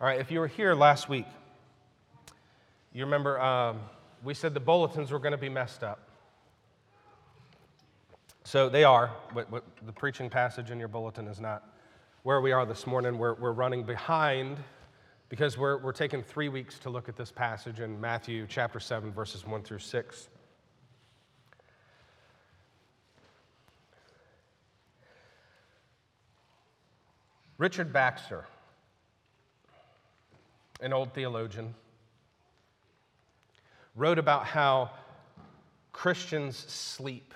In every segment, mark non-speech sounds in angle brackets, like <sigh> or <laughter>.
All right, if you were here last week, you remember um, we said the bulletins were going to be messed up. So they are. but, what, the preaching passage in your bulletin is not where we are this morning. We're, we're running behind because we're, we're taking three weeks to look at this passage in Matthew chapter 7, verses 1 through 6. Richard Baxter, an old theologian, wrote about how Christians sleep.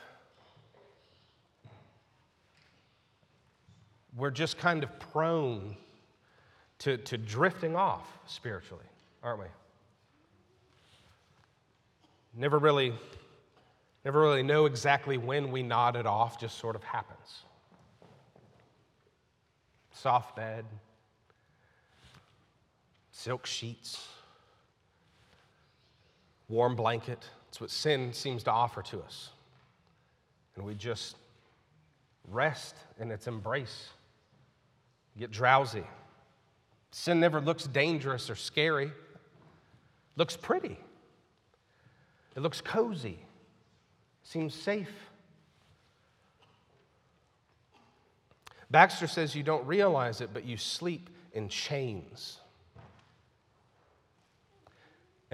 We're just kind of prone to, to drifting off spiritually, aren't we? Never really, never really know exactly when we nod it off, just sort of happens soft bed, silk sheets, warm blanket. It's what sin seems to offer to us. And we just rest in its embrace, get drowsy. Sin never looks dangerous or scary. It looks pretty. It looks cozy. Seems safe. Baxter says you don't realize it, but you sleep in chains.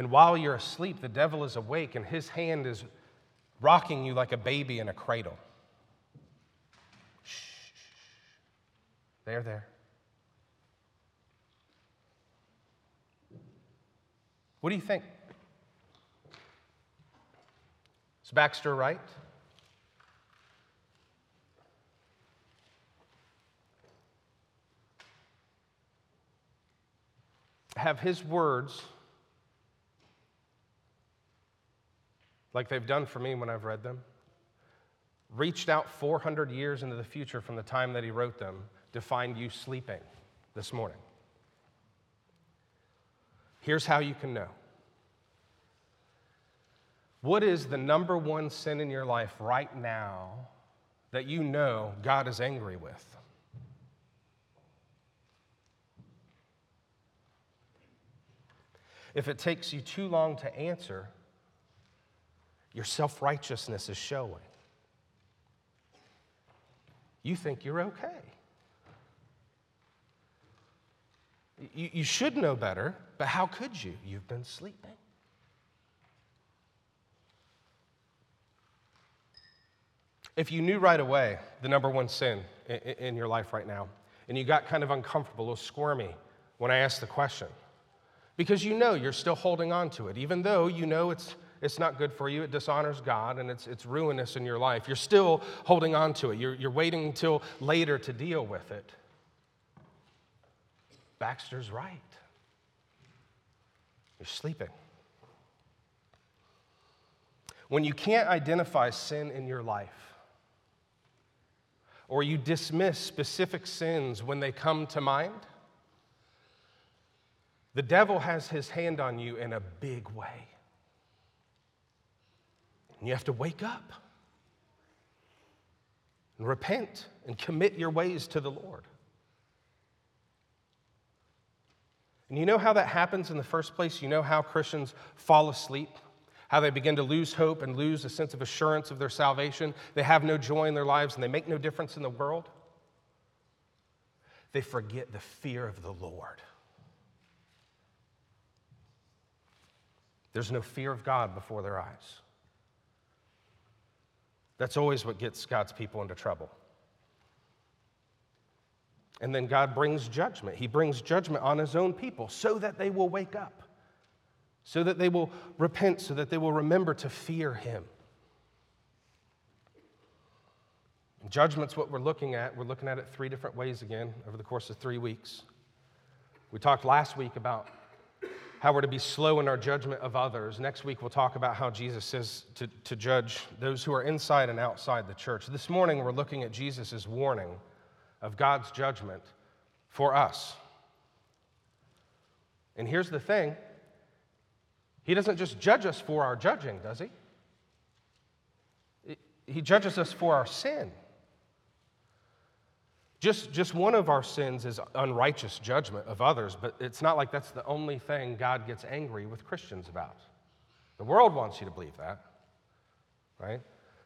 And while you're asleep, the devil is awake and his hand is rocking you like a baby in a cradle. Shh. There, there. What do you think? Is Baxter right? have his words, like they've done for me when I've read them, reached out 400 years into the future from the time that he wrote them to find you sleeping this morning. Here's how you can know. What is the number one sin in your life right now that you know God is angry with? If it takes you too long to answer, your self righteousness is showing. You think you're okay. You, you should know better, but how could you? You've been sleeping. If you knew right away the number one sin in, in your life right now, and you got kind of uncomfortable, little squirmy when I asked the question, because you know you're still holding on to it. Even though you know it's, it's not good for you, it dishonors God, and it's, it's ruinous in your life, you're still holding on to it. You're, you're waiting until later to deal with it. Baxter's right. You're sleeping. When you can't identify sin in your life, or you dismiss specific sins when they come to mind, the devil has his hand on you in a big way. And you have to wake up and repent and commit your ways to the Lord. And you know how that happens in the first place? You know how Christians fall asleep? How they begin to lose hope and lose a sense of assurance of their salvation? They have no joy in their lives and they make no difference in the world? They forget the fear of the Lord. There's no fear of God before their eyes. That's always what gets God's people into trouble. And then God brings judgment. He brings judgment on his own people so that they will wake up, so that they will repent, so that they will remember to fear him. Judgment's what we're looking at. We're looking at it three different ways again over the course of three weeks. We talked last week about how we're to be slow in our judgment of others. Next week, we'll talk about how Jesus says to, to judge those who are inside and outside the church. This morning, we're looking at Jesus' warning of God's judgment for us. And here's the thing He doesn't just judge us for our judging, does He? He judges us for our sin. Just, just one of our sins is unrighteous judgment of others, but it's not like that's the only thing God gets angry with Christians about. The world wants you to believe that, right?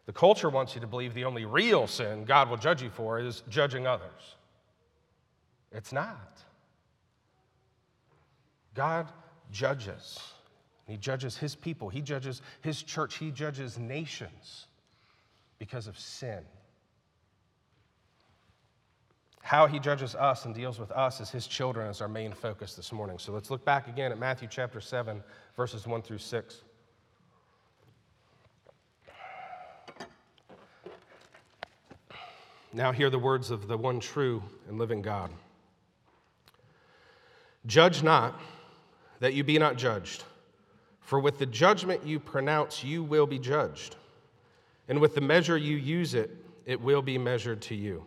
The culture wants you to believe the only real sin God will judge you for is judging others. It's not. God judges. He judges his people, he judges his church, he judges nations because of sin. How he judges us and deals with us as his children is our main focus this morning. So let's look back again at Matthew chapter 7, verses 1 through 6. Now, hear the words of the one true and living God. Judge not, that you be not judged. For with the judgment you pronounce, you will be judged. And with the measure you use it, it will be measured to you.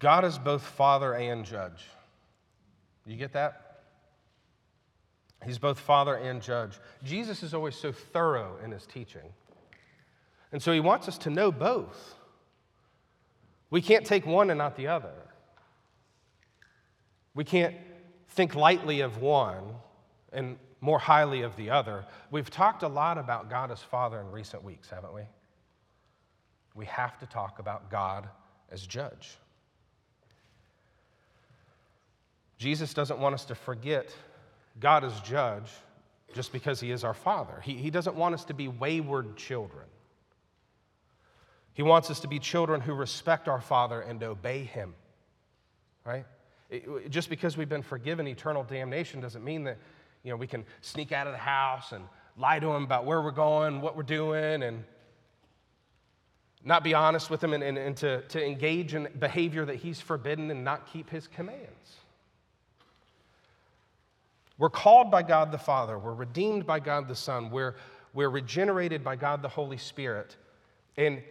God is both father and judge. You get that? He's both father and judge. Jesus is always so thorough in his teaching. And so he wants us to know both. We can't take one and not the other. We can't think lightly of one and more highly of the other. We've talked a lot about God as Father in recent weeks, haven't we? We have to talk about God as judge. Jesus doesn't want us to forget God as judge just because he is our Father. He, he doesn't want us to be wayward children. He wants us to be children who respect our Father and obey Him, right? It, just because we've been forgiven eternal damnation doesn't mean that you know, we can sneak out of the house and lie to Him about where we're going, what we're doing, and not be honest with Him and, and, and to, to engage in behavior that He's forbidden and not keep His commands. We're called by God the Father, we're redeemed by God the Son, we're, we're regenerated by God the Holy Spirit. And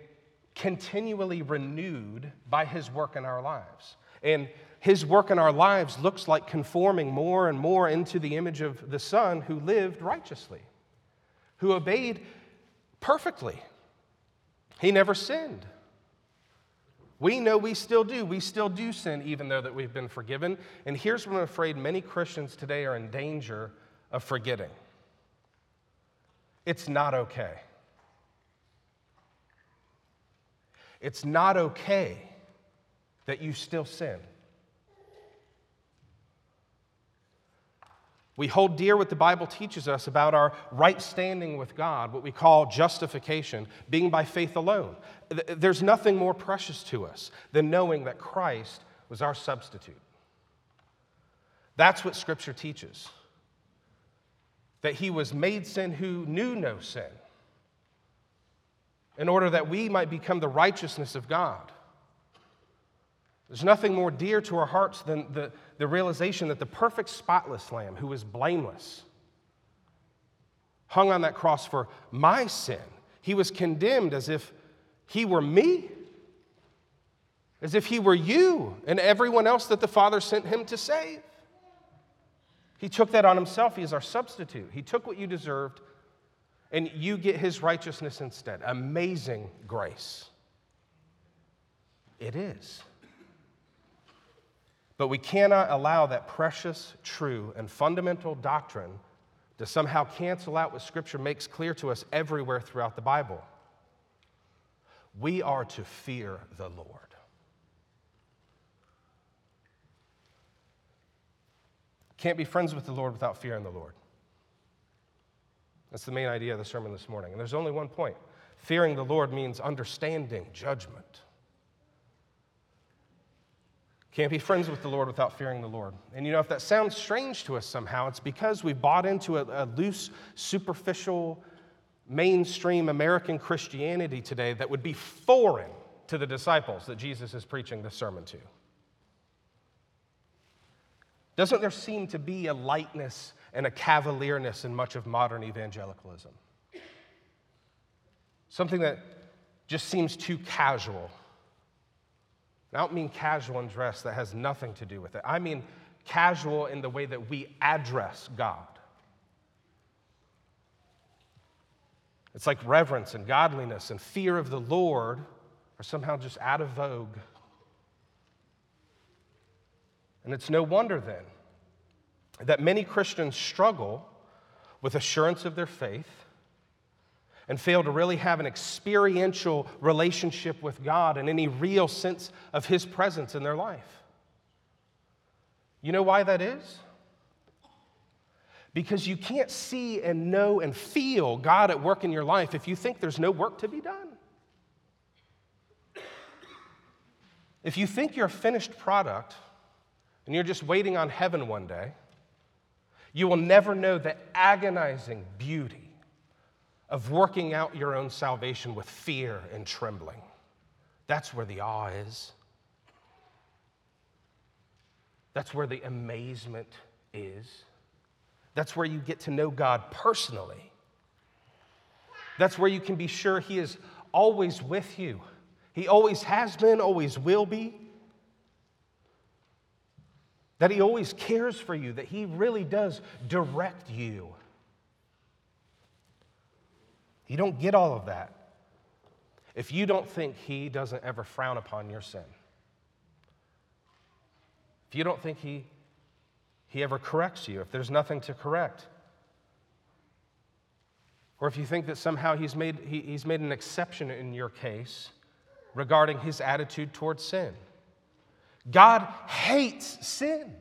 continually renewed by His work in our lives. And His work in our lives looks like conforming more and more into the image of the Son who lived righteously, who obeyed perfectly. He never sinned. We know we still do. We still do sin, even though that we've been forgiven. And here's what I'm afraid many Christians today are in danger of forgetting. It's not okay. It's not okay that you still sin. We hold dear what the Bible teaches us about our right standing with God, what we call justification, being by faith alone. There's nothing more precious to us than knowing that Christ was our substitute. That's what Scripture teaches. That he was made sin who knew no sin in order that we might become the righteousness of God. There's nothing more dear to our hearts than the, the realization that the perfect, spotless Lamb, who is blameless, hung on that cross for my sin. He was condemned as if he were me, as if he were you and everyone else that the Father sent him to save. He took that on himself. He is our substitute. He took what you deserved and you get his righteousness instead. Amazing grace. It is. But we cannot allow that precious, true, and fundamental doctrine to somehow cancel out what Scripture makes clear to us everywhere throughout the Bible. We are to fear the Lord. Can't be friends with the Lord without fearing the Lord. That's the main idea of the sermon this morning. And there's only one point fearing the Lord means understanding judgment. Can't be friends with the Lord without fearing the Lord. And you know, if that sounds strange to us somehow, it's because we've bought into a, a loose, superficial, mainstream American Christianity today that would be foreign to the disciples that Jesus is preaching this sermon to? Doesn't there seem to be a lightness and a cavalierness in much of modern evangelicalism? Something that just seems too casual. I don't mean casual in dress that has nothing to do with it. I mean casual in the way that we address God. It's like reverence and godliness and fear of the Lord are somehow just out of vogue. And it's no wonder then that many Christians struggle with assurance of their faith and fail to really have an experiential relationship with God and any real sense of His presence in their life. You know why that is? Because you can't see and know and feel God at work in your life if you think there's no work to be done. If you think you're a finished product and you're just waiting on heaven one day, you will never know the agonizing beauty of working out your own salvation with fear and trembling. That's where the awe is. That's where the amazement is. That's where you get to know God personally. That's where you can be sure He is always with you. He always has been, always will be that He always cares for you, that He really does direct you. You don't get all of that if you don't think He doesn't ever frown upon your sin. If you don't think He, he ever corrects you, if there's nothing to correct, or if you think that somehow he's made, he, he's made an exception in your case regarding his attitude towards sin. God hates sin.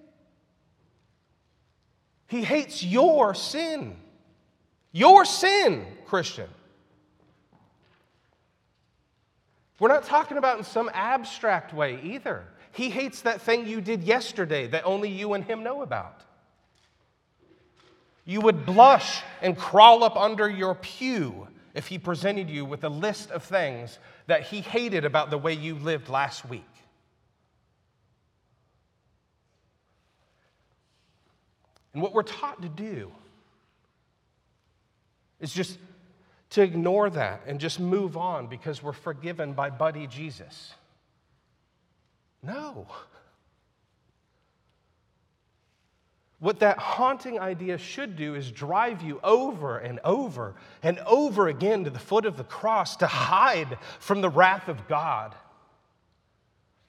He hates your sin. Your sin, Christian. We're not talking about in some abstract way either. He hates that thing you did yesterday that only you and him know about. You would blush and crawl up under your pew if he presented you with a list of things that he hated about the way you lived last week. And what we're taught to do is just to ignore that and just move on because we're forgiven by Buddy Jesus. No. What that haunting idea should do is drive you over and over and over again to the foot of the cross to hide from the wrath of God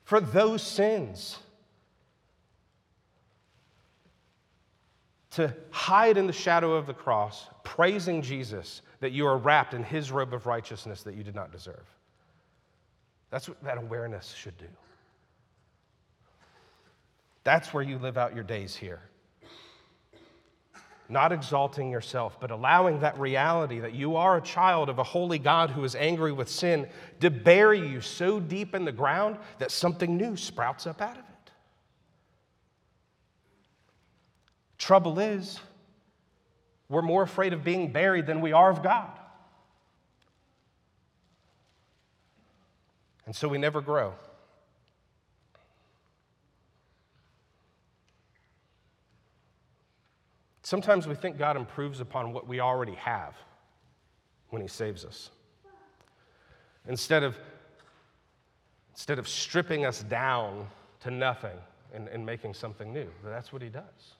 for those sins. to hide in the shadow of the cross, praising Jesus that you are wrapped in his robe of righteousness that you did not deserve. That's what that awareness should do. That's where you live out your days here. Not exalting yourself, but allowing that reality that you are a child of a holy God who is angry with sin to bury you so deep in the ground that something new sprouts up out of it. Trouble is, we're more afraid of being buried than we are of God. And so we never grow. Sometimes we think God improves upon what we already have when He saves us. Instead of, instead of stripping us down to nothing and, and making something new, that's what He does.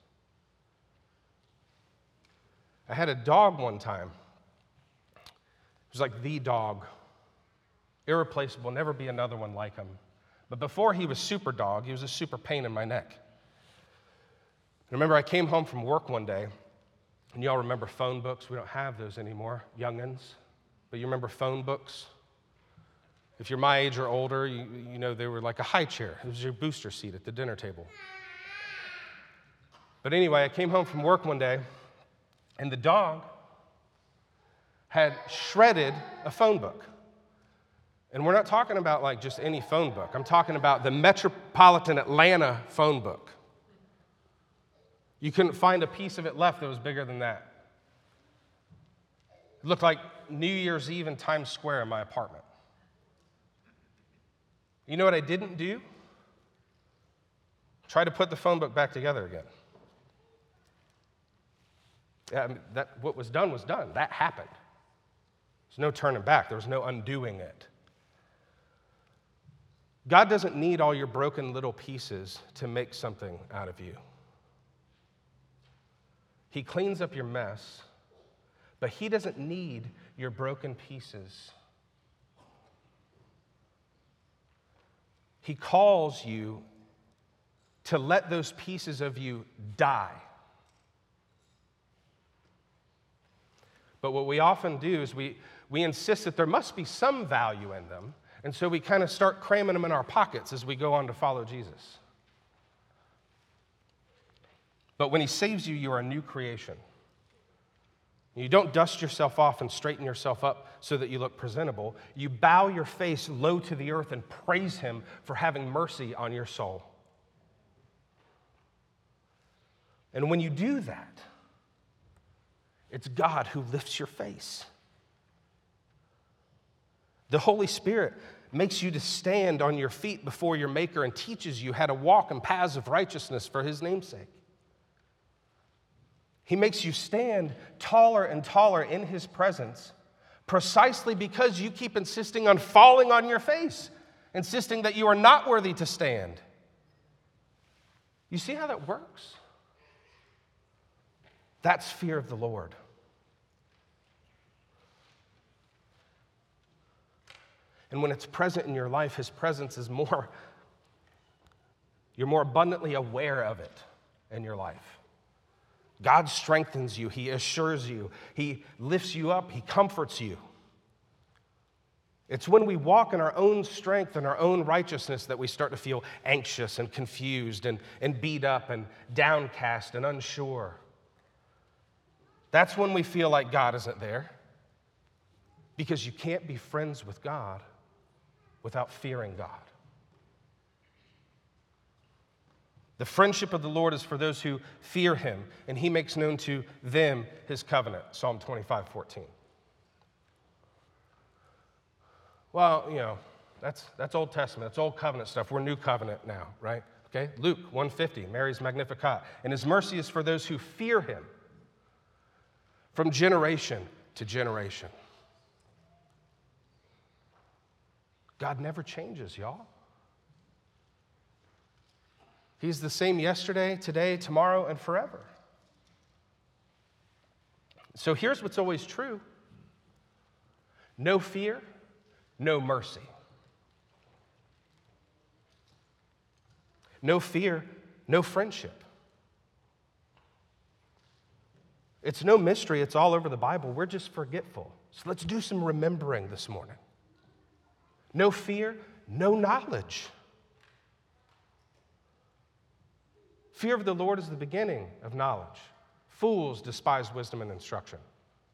I had a dog one time. It was like the dog, irreplaceable, never be another one like him. But before he was super dog, he was a super pain in my neck. I remember I came home from work one day, and y'all remember phone books. We don't have those anymore, youngins. But you remember phone books? If you're my age or older, you, you know they were like a high chair. It was your booster seat at the dinner table. But anyway, I came home from work one day, and the dog had shredded a phone book. And we're not talking about like just any phone book. I'm talking about the Metropolitan Atlanta phone book. You couldn't find a piece of it left that was bigger than that. It looked like New Year's Eve in Times Square in my apartment. You know what I didn't do? Try to put the phone book back together again. That, what was done was done. That happened. There's no turning back, there was no undoing it. God doesn't need all your broken little pieces to make something out of you. He cleans up your mess, but He doesn't need your broken pieces. He calls you to let those pieces of you die. But what we often do is we, we insist that there must be some value in them, and so we kind of start cramming them in our pockets as we go on to follow Jesus. But when He saves you, you are a new creation. You don't dust yourself off and straighten yourself up so that you look presentable. You bow your face low to the earth and praise Him for having mercy on your soul. And when you do that, it's God who lifts your face. The Holy Spirit makes you to stand on your feet before your Maker and teaches you how to walk in paths of righteousness for His namesake. He makes you stand taller and taller in His presence precisely because you keep insisting on falling on your face, insisting that you are not worthy to stand. You see how that works? That's fear of the Lord. And when it's present in your life, His presence is more, <laughs> you're more abundantly aware of it in your life. God strengthens you, He assures you, He lifts you up, He comforts you. It's when we walk in our own strength and our own righteousness that we start to feel anxious and confused and, and beat up and downcast and unsure. That's when we feel like God isn't there. Because you can't be friends with God without fearing God. The friendship of the Lord is for those who fear him, and he makes known to them his covenant. Psalm 25, 14. Well, you know, that's, that's Old Testament, that's Old Covenant stuff. We're New Covenant now, right? Okay, Luke 150, Mary's Magnificat. And his mercy is for those who fear him from generation to generation. God never changes, y'all. He's the same yesterday, today, tomorrow, and forever. So here's what's always true no fear, no mercy. No fear, no friendship. It's no mystery, it's all over the Bible. We're just forgetful. So let's do some remembering this morning no fear, no knowledge. Fear of the Lord is the beginning of knowledge. Fools despise wisdom and instruction.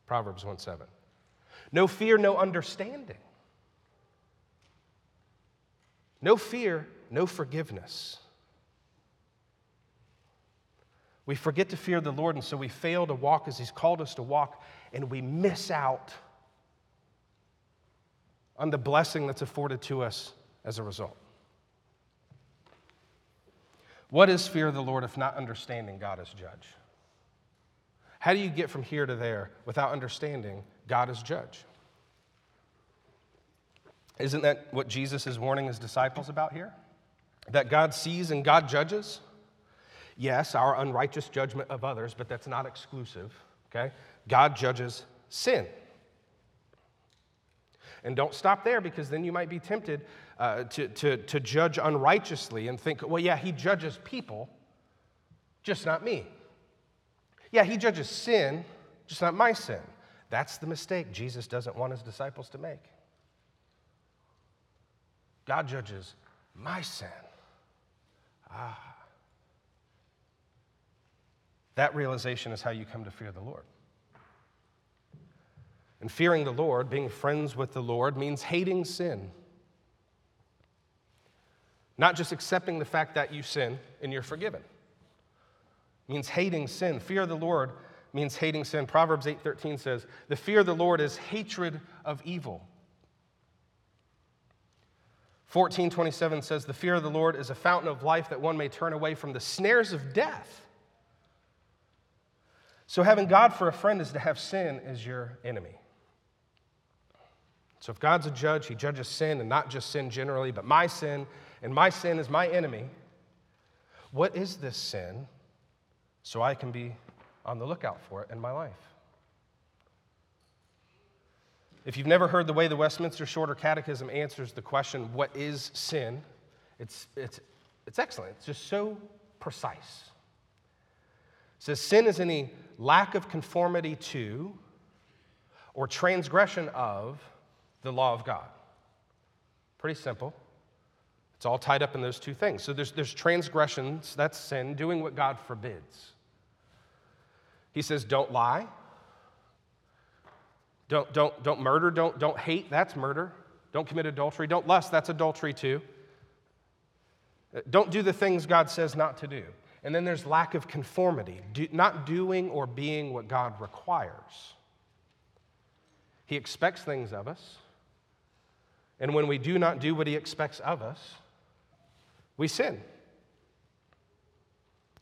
Proverbs 1 7. No fear, no understanding. No fear, no forgiveness. We forget to fear the Lord, and so we fail to walk as He's called us to walk, and we miss out on the blessing that's afforded to us as a result. What is fear of the Lord if not understanding God as judge? How do you get from here to there without understanding God as judge? Isn't that what Jesus is warning his disciples about here? That God sees and God judges? Yes, our unrighteous judgment of others, but that's not exclusive, okay? God judges sin. And don't stop there because then you might be tempted uh, to, to, to judge unrighteously and think, well, yeah, he judges people, just not me. Yeah, he judges sin, just not my sin. That's the mistake Jesus doesn't want his disciples to make. God judges my sin. Ah. That realization is how you come to fear the Lord. And fearing the Lord, being friends with the Lord, means hating sin. Not just accepting the fact that you sin and you're forgiven. It means hating sin. Fear of the Lord means hating sin. Proverbs 8:13 says, "The fear of the Lord is hatred of evil." 1427 says, The fear of the Lord is a fountain of life that one may turn away from the snares of death. So, having God for a friend is to have sin as your enemy. So, if God's a judge, he judges sin and not just sin generally, but my sin, and my sin is my enemy. What is this sin so I can be on the lookout for it in my life? If you've never heard the way the Westminster Shorter Catechism answers the question, What is sin? It's, it's, it's excellent. It's just so precise. It says, Sin is any lack of conformity to or transgression of the law of God. Pretty simple. It's all tied up in those two things. So there's, there's transgressions, that's sin, doing what God forbids. He says, don't lie. Don't, don't, don't murder. Don't, don't hate. That's murder. Don't commit adultery. Don't lust. That's adultery too. Don't do the things God says not to do. And then there's lack of conformity, do, not doing or being what God requires. He expects things of us. And when we do not do what He expects of us, we sin.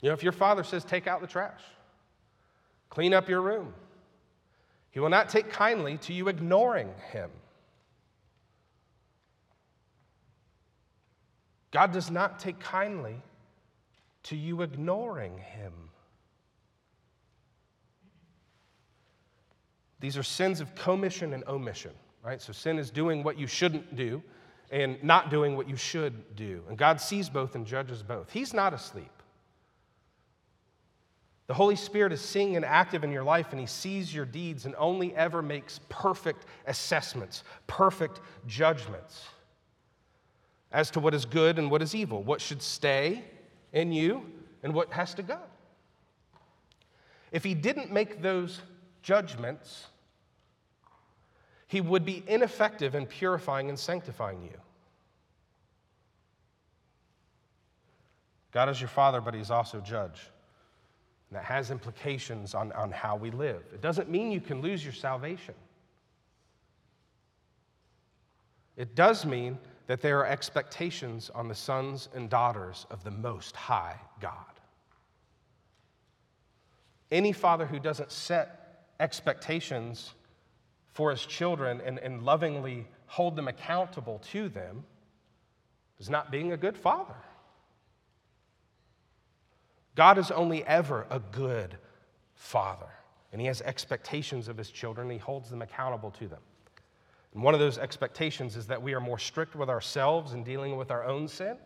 You know, if your father says, take out the trash, clean up your room, he will not take kindly to you ignoring him. God does not take kindly to you ignoring him. These are sins of commission and omission, right? So sin is doing what you shouldn't do, and not doing what you should do. And God sees both and judges both. He's not asleep. The Holy Spirit is seeing and active in your life, and He sees your deeds and only ever makes perfect assessments, perfect judgments as to what is good and what is evil, what should stay in you and what has to go. If He didn't make those judgments, He would be ineffective in purifying and sanctifying you. God is your father, but he's also judge. And that has implications on, on how we live. It doesn't mean you can lose your salvation. It does mean that there are expectations on the sons and daughters of the Most High God. Any father who doesn't set expectations for his children and, and lovingly hold them accountable to them is not being a good father. God is only ever a good father, and he has expectations of his children, he holds them accountable to them. And one of those expectations is that we are more strict with ourselves in dealing with our own sin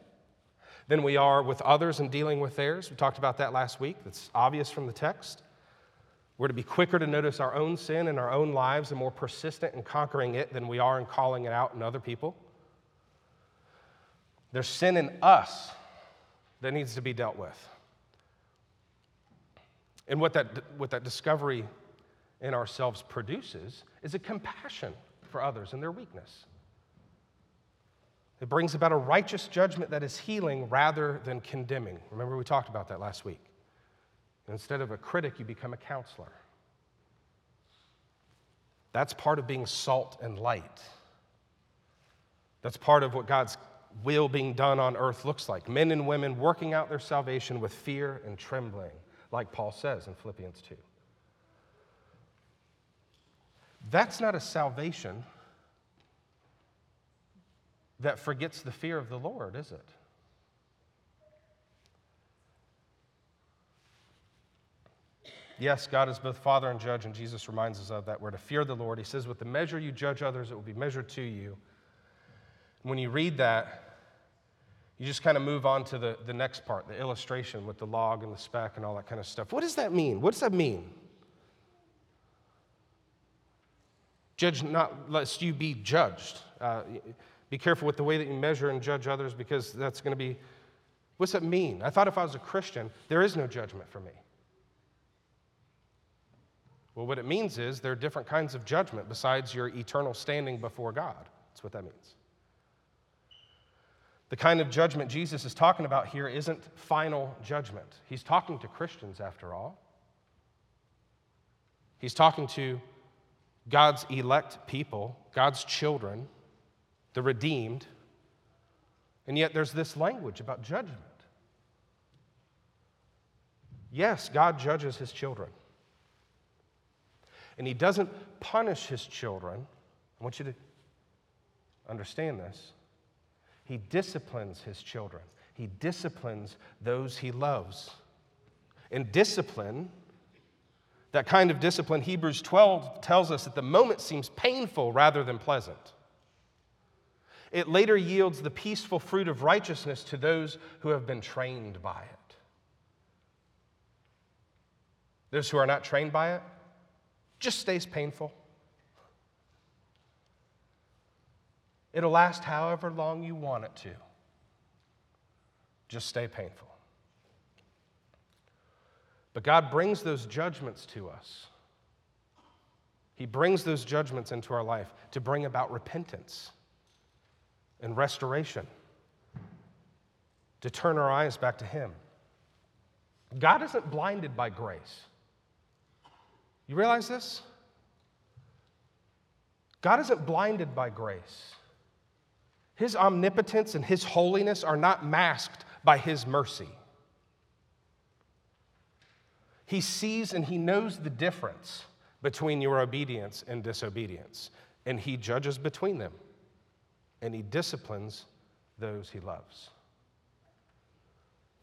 than we are with others in dealing with theirs. We talked about that last week. That's obvious from the text. We're to be quicker to notice our own sin in our own lives and more persistent in conquering it than we are in calling it out in other people. There's sin in us that needs to be dealt with. And what that, what that discovery in ourselves produces is a compassion for others and their weakness. It brings about a righteous judgment that is healing rather than condemning. Remember, we talked about that last week. Instead of a critic, you become a counselor. That's part of being salt and light. That's part of what God's will being done on earth looks like. Men and women working out their salvation with fear and trembling like Paul says in Philippians 2. That's not a salvation that forgets the fear of the Lord, is it? Yes, God is both Father and Judge, and Jesus reminds us of that. We're to fear the Lord. He says, with the measure you judge others, it will be measured to you. When you read that, you just kind of move on to the, the next part, the illustration with the log and the speck and all that kind of stuff. What does that mean? What does that mean? Judge not lest you be judged. Uh, be careful with the way that you measure and judge others because that's going to be. What's that mean? I thought if I was a Christian, there is no judgment for me. Well, what it means is there are different kinds of judgment besides your eternal standing before God. That's what that means. The kind of judgment Jesus is talking about here isn't final judgment. He's talking to Christians, after all. He's talking to God's elect people, God's children, the redeemed, And yet there's this language about judgment. Yes, God judges his children. And he doesn't punish his children. I want you to understand this. He disciplines his children, he disciplines those he loves. And discipline, that kind of discipline, Hebrews 12 tells us that the moment seems painful rather than pleasant. It later yields the peaceful fruit of righteousness to those who have been trained by it. Those who are not trained by it, just stays painful. It'll last however long you want it to. Just stay painful. But God brings those judgments to us. He brings those judgments into our life to bring about repentance and restoration, to turn our eyes back to Him. God isn't blinded by grace. You realize this? God isn't blinded by grace. His omnipotence and His holiness are not masked by His mercy. He sees and He knows the difference between your obedience and disobedience, and He judges between them and he disciplines those he loves.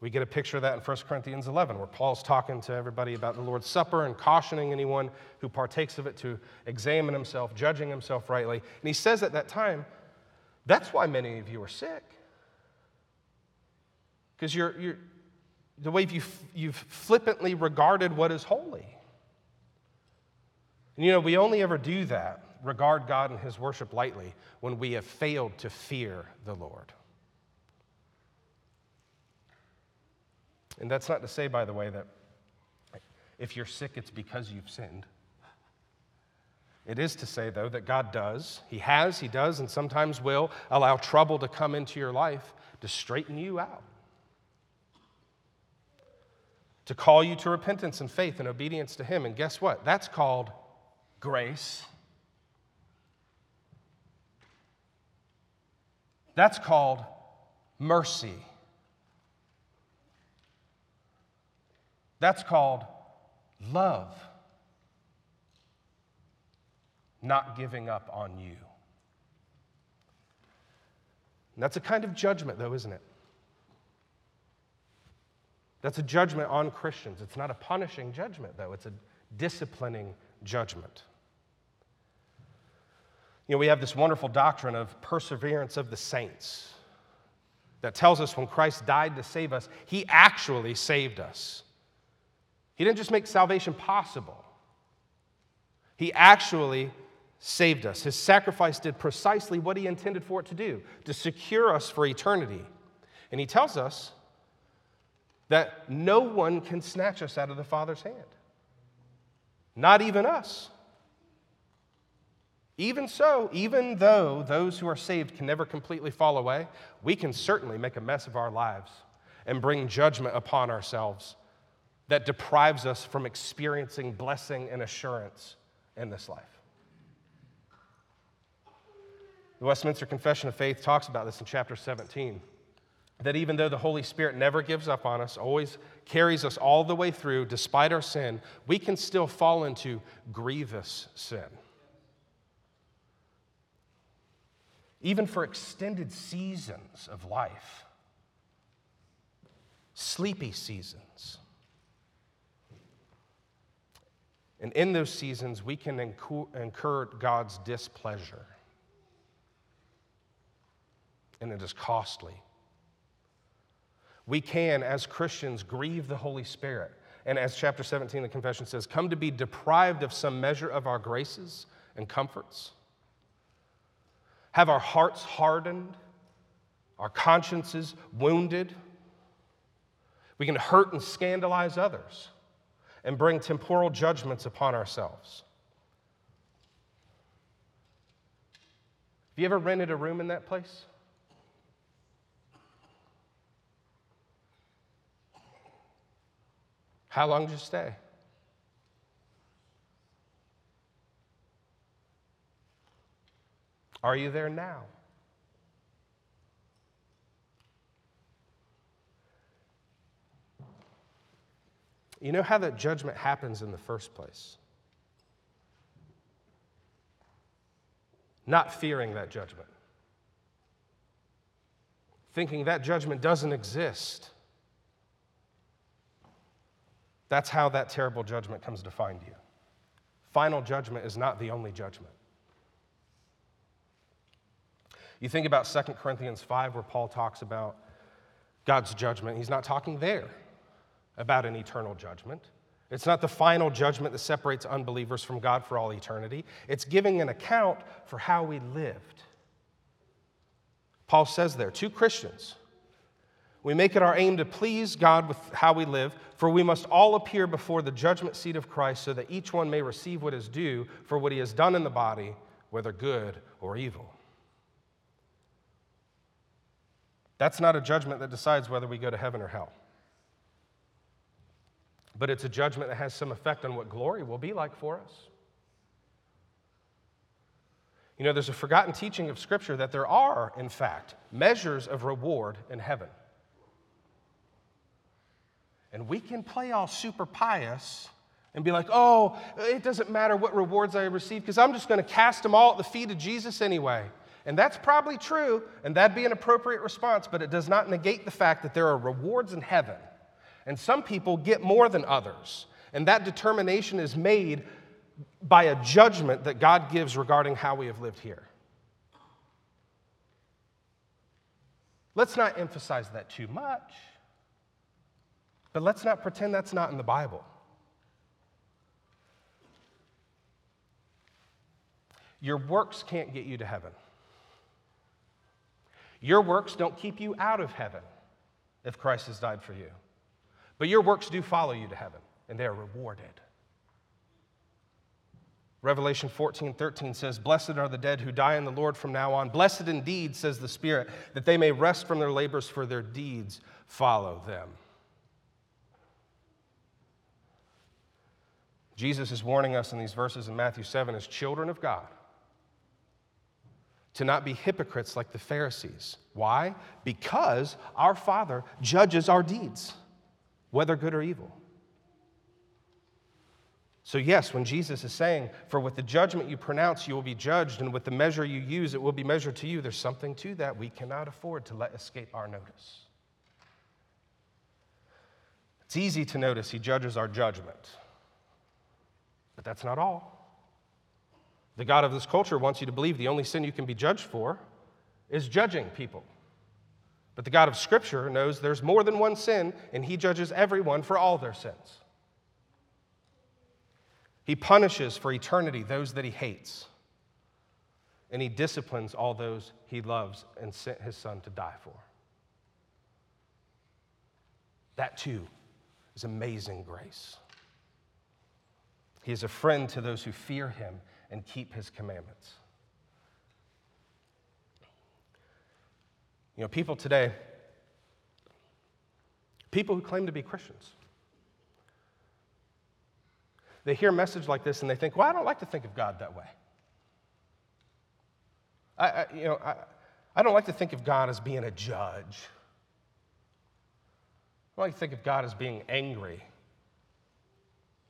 We get a picture of that in 1 Corinthians 11, where Paul's talking to everybody about the Lord's Supper and cautioning anyone who partakes of it to examine himself, judging himself rightly. And he says at that time, that's why many of you are sick. Because you're, you're, the way you've, you've flippantly regarded what is holy. And you know, we only ever do that regard God and His worship lightly when we have failed to fear the Lord. And that's not to say, by the way, that if you're sick, it's because you've sinned. It is to say, though, that God does, He has, He does, and sometimes will allow trouble to come into your life to straighten you out, to call you to repentance and faith and obedience to Him. And guess what? That's called grace That's called mercy. That's called love. Not giving up on you. And that's a kind of judgment, though, isn't it? That's a judgment on Christians. It's not a punishing judgment, though, it's a disciplining judgment. You know, we have this wonderful doctrine of perseverance of the saints that tells us when Christ died to save us, he actually saved us. He didn't just make salvation possible, he actually saved us. His sacrifice did precisely what he intended for it to do to secure us for eternity. And he tells us that no one can snatch us out of the Father's hand, not even us. Even so, even though those who are saved can never completely fall away, we can certainly make a mess of our lives and bring judgment upon ourselves that deprives us from experiencing blessing and assurance in this life. The Westminster Confession of Faith talks about this in chapter 17 that even though the Holy Spirit never gives up on us, always carries us all the way through, despite our sin, we can still fall into grievous sin. even for extended seasons of life, sleepy seasons. And in those seasons, we can incur God's displeasure. And it is costly. We can, as Christians, grieve the Holy Spirit. And as chapter 17 of the confession says, come to be deprived of some measure of our graces and comforts have our hearts hardened, our consciences wounded. We can hurt and scandalize others and bring temporal judgments upon ourselves. Have you ever rented a room in that place? How long did you stay? Are you there now? You know how that judgment happens in the first place? Not fearing that judgment, thinking that judgment doesn't exist. That's how that terrible judgment comes to find you. Final judgment is not the only judgment. You think about 2 Corinthians 5, where Paul talks about God's judgment. He's not talking there about an eternal judgment. It's not the final judgment that separates unbelievers from God for all eternity. It's giving an account for how we lived. Paul says there, to Christians we make it our aim to please God with how we live, for we must all appear before the judgment seat of Christ so that each one may receive what is due for what he has done in the body, whether good or evil. That's not a judgment that decides whether we go to heaven or hell. But it's a judgment that has some effect on what glory will be like for us. You know, there's a forgotten teaching of Scripture that there are, in fact, measures of reward in heaven. And we can play all super pious and be like, oh, it doesn't matter what rewards I receive because I'm just going to cast them all at the feet of Jesus anyway. And that's probably true, and that'd be an appropriate response, but it does not negate the fact that there are rewards in heaven. And some people get more than others. And that determination is made by a judgment that God gives regarding how we have lived here. Let's not emphasize that too much. But let's not pretend that's not in the Bible. Your works can't get you to heaven. Your works don't keep you out of heaven if Christ has died for you. But your works do follow you to heaven, and they are rewarded. Revelation 14, 13 says, Blessed are the dead who die in the Lord from now on. Blessed indeed, says the Spirit, that they may rest from their labors, for their deeds follow them. Jesus is warning us in these verses in Matthew 7 as children of God to not be hypocrites like the Pharisees. Why? Because our Father judges our deeds, whether good or evil. So, yes, when Jesus is saying, For with the judgment you pronounce, you will be judged, and with the measure you use, it will be measured to you, there's something to that we cannot afford to let escape our notice. It's easy to notice he judges our judgment. But that's not all. The God of this culture wants you to believe the only sin you can be judged for is judging people. But the God of Scripture knows there's more than one sin, and He judges everyone for all their sins. He punishes for eternity those that He hates, and He disciplines all those He loves and sent His Son to die for. That too is amazing grace. He is a friend to those who fear him and keep his commandments. You know, people today, people who claim to be Christians, they hear a message like this and they think, well, I don't like to think of God that way. I, I you know, I, I don't like to think of God as being a judge. I don't like to think of God as being angry.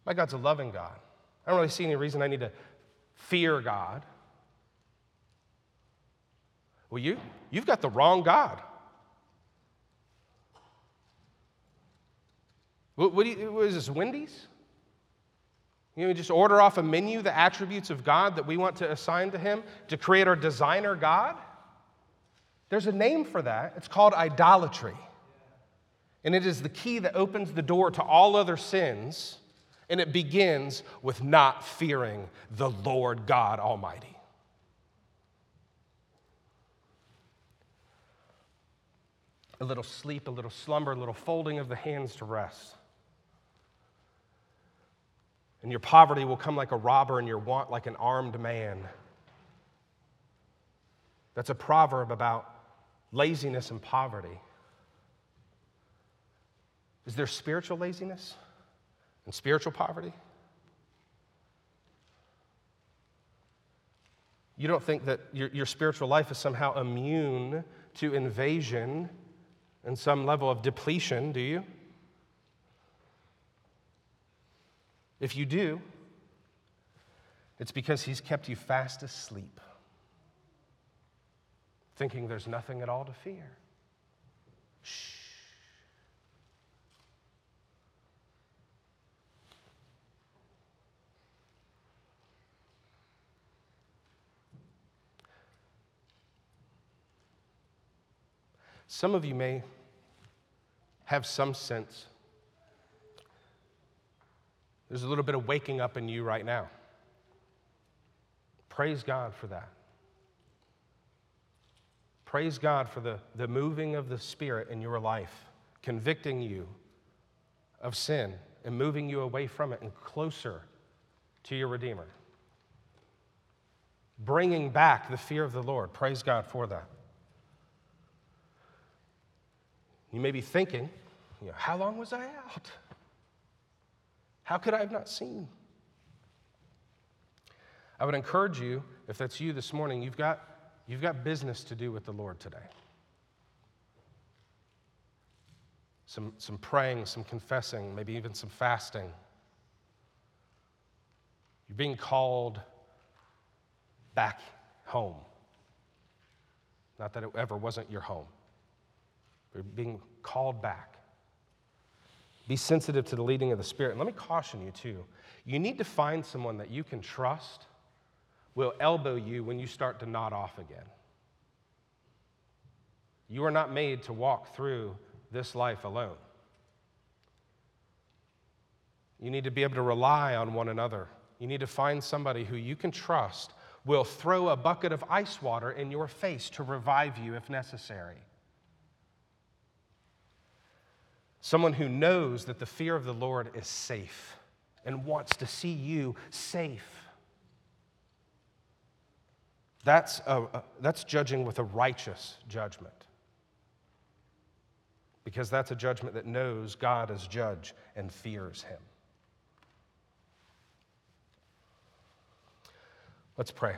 My God's a loving God. I don't really see any reason I need to fear God. Well, you, you've got the wrong God. What, what, you, what is this, Wendy's? You know, just order off a menu the attributes of God that we want to assign to Him to create our designer God? There's a name for that. It's called idolatry. And it is the key that opens the door to all other sins and it begins with not fearing the Lord God Almighty. A little sleep, a little slumber, a little folding of the hands to rest. And your poverty will come like a robber, and your want like an armed man. That's a proverb about laziness and poverty. Is there spiritual laziness? and spiritual poverty? You don't think that your, your spiritual life is somehow immune to invasion and some level of depletion, do you? If you do, it's because He's kept you fast asleep, thinking there's nothing at all to fear. Shh. Some of you may have some sense. There's a little bit of waking up in you right now. Praise God for that. Praise God for the, the moving of the Spirit in your life, convicting you of sin and moving you away from it and closer to your Redeemer. Bringing back the fear of the Lord. Praise God for that. You may be thinking, you know, how long was I out? How could I have not seen? I would encourage you, if that's you this morning, you've got, you've got business to do with the Lord today. Some, some praying, some confessing, maybe even some fasting. You're being called back home. Not that it ever wasn't your home. You're being called back. Be sensitive to the leading of the Spirit. And let me caution you, too. You need to find someone that you can trust will elbow you when you start to nod off again. You are not made to walk through this life alone. You need to be able to rely on one another. You need to find somebody who you can trust will throw a bucket of ice water in your face to revive you if necessary. Someone who knows that the fear of the Lord is safe and wants to see you safe. That's, a, that's judging with a righteous judgment. Because that's a judgment that knows God as judge and fears him. Let's pray.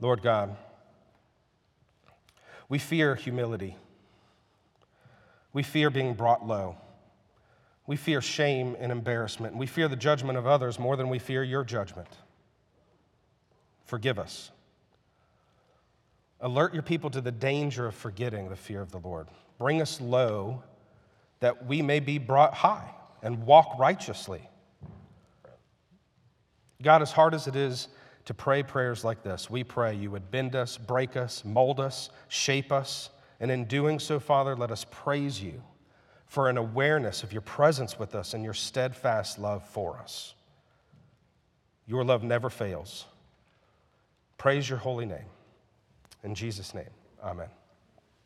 Lord God, we fear humility. We fear being brought low. We fear shame and embarrassment. We fear the judgment of others more than we fear your judgment. Forgive us. Alert your people to the danger of forgetting the fear of the Lord. Bring us low that we may be brought high and walk righteously. God, as hard as it is to pray prayers like this. We pray you would bend us, break us, mold us, shape us, and in doing so, Father, let us praise you for an awareness of your presence with us and your steadfast love for us. Your love never fails. Praise your holy name. In Jesus' name, amen.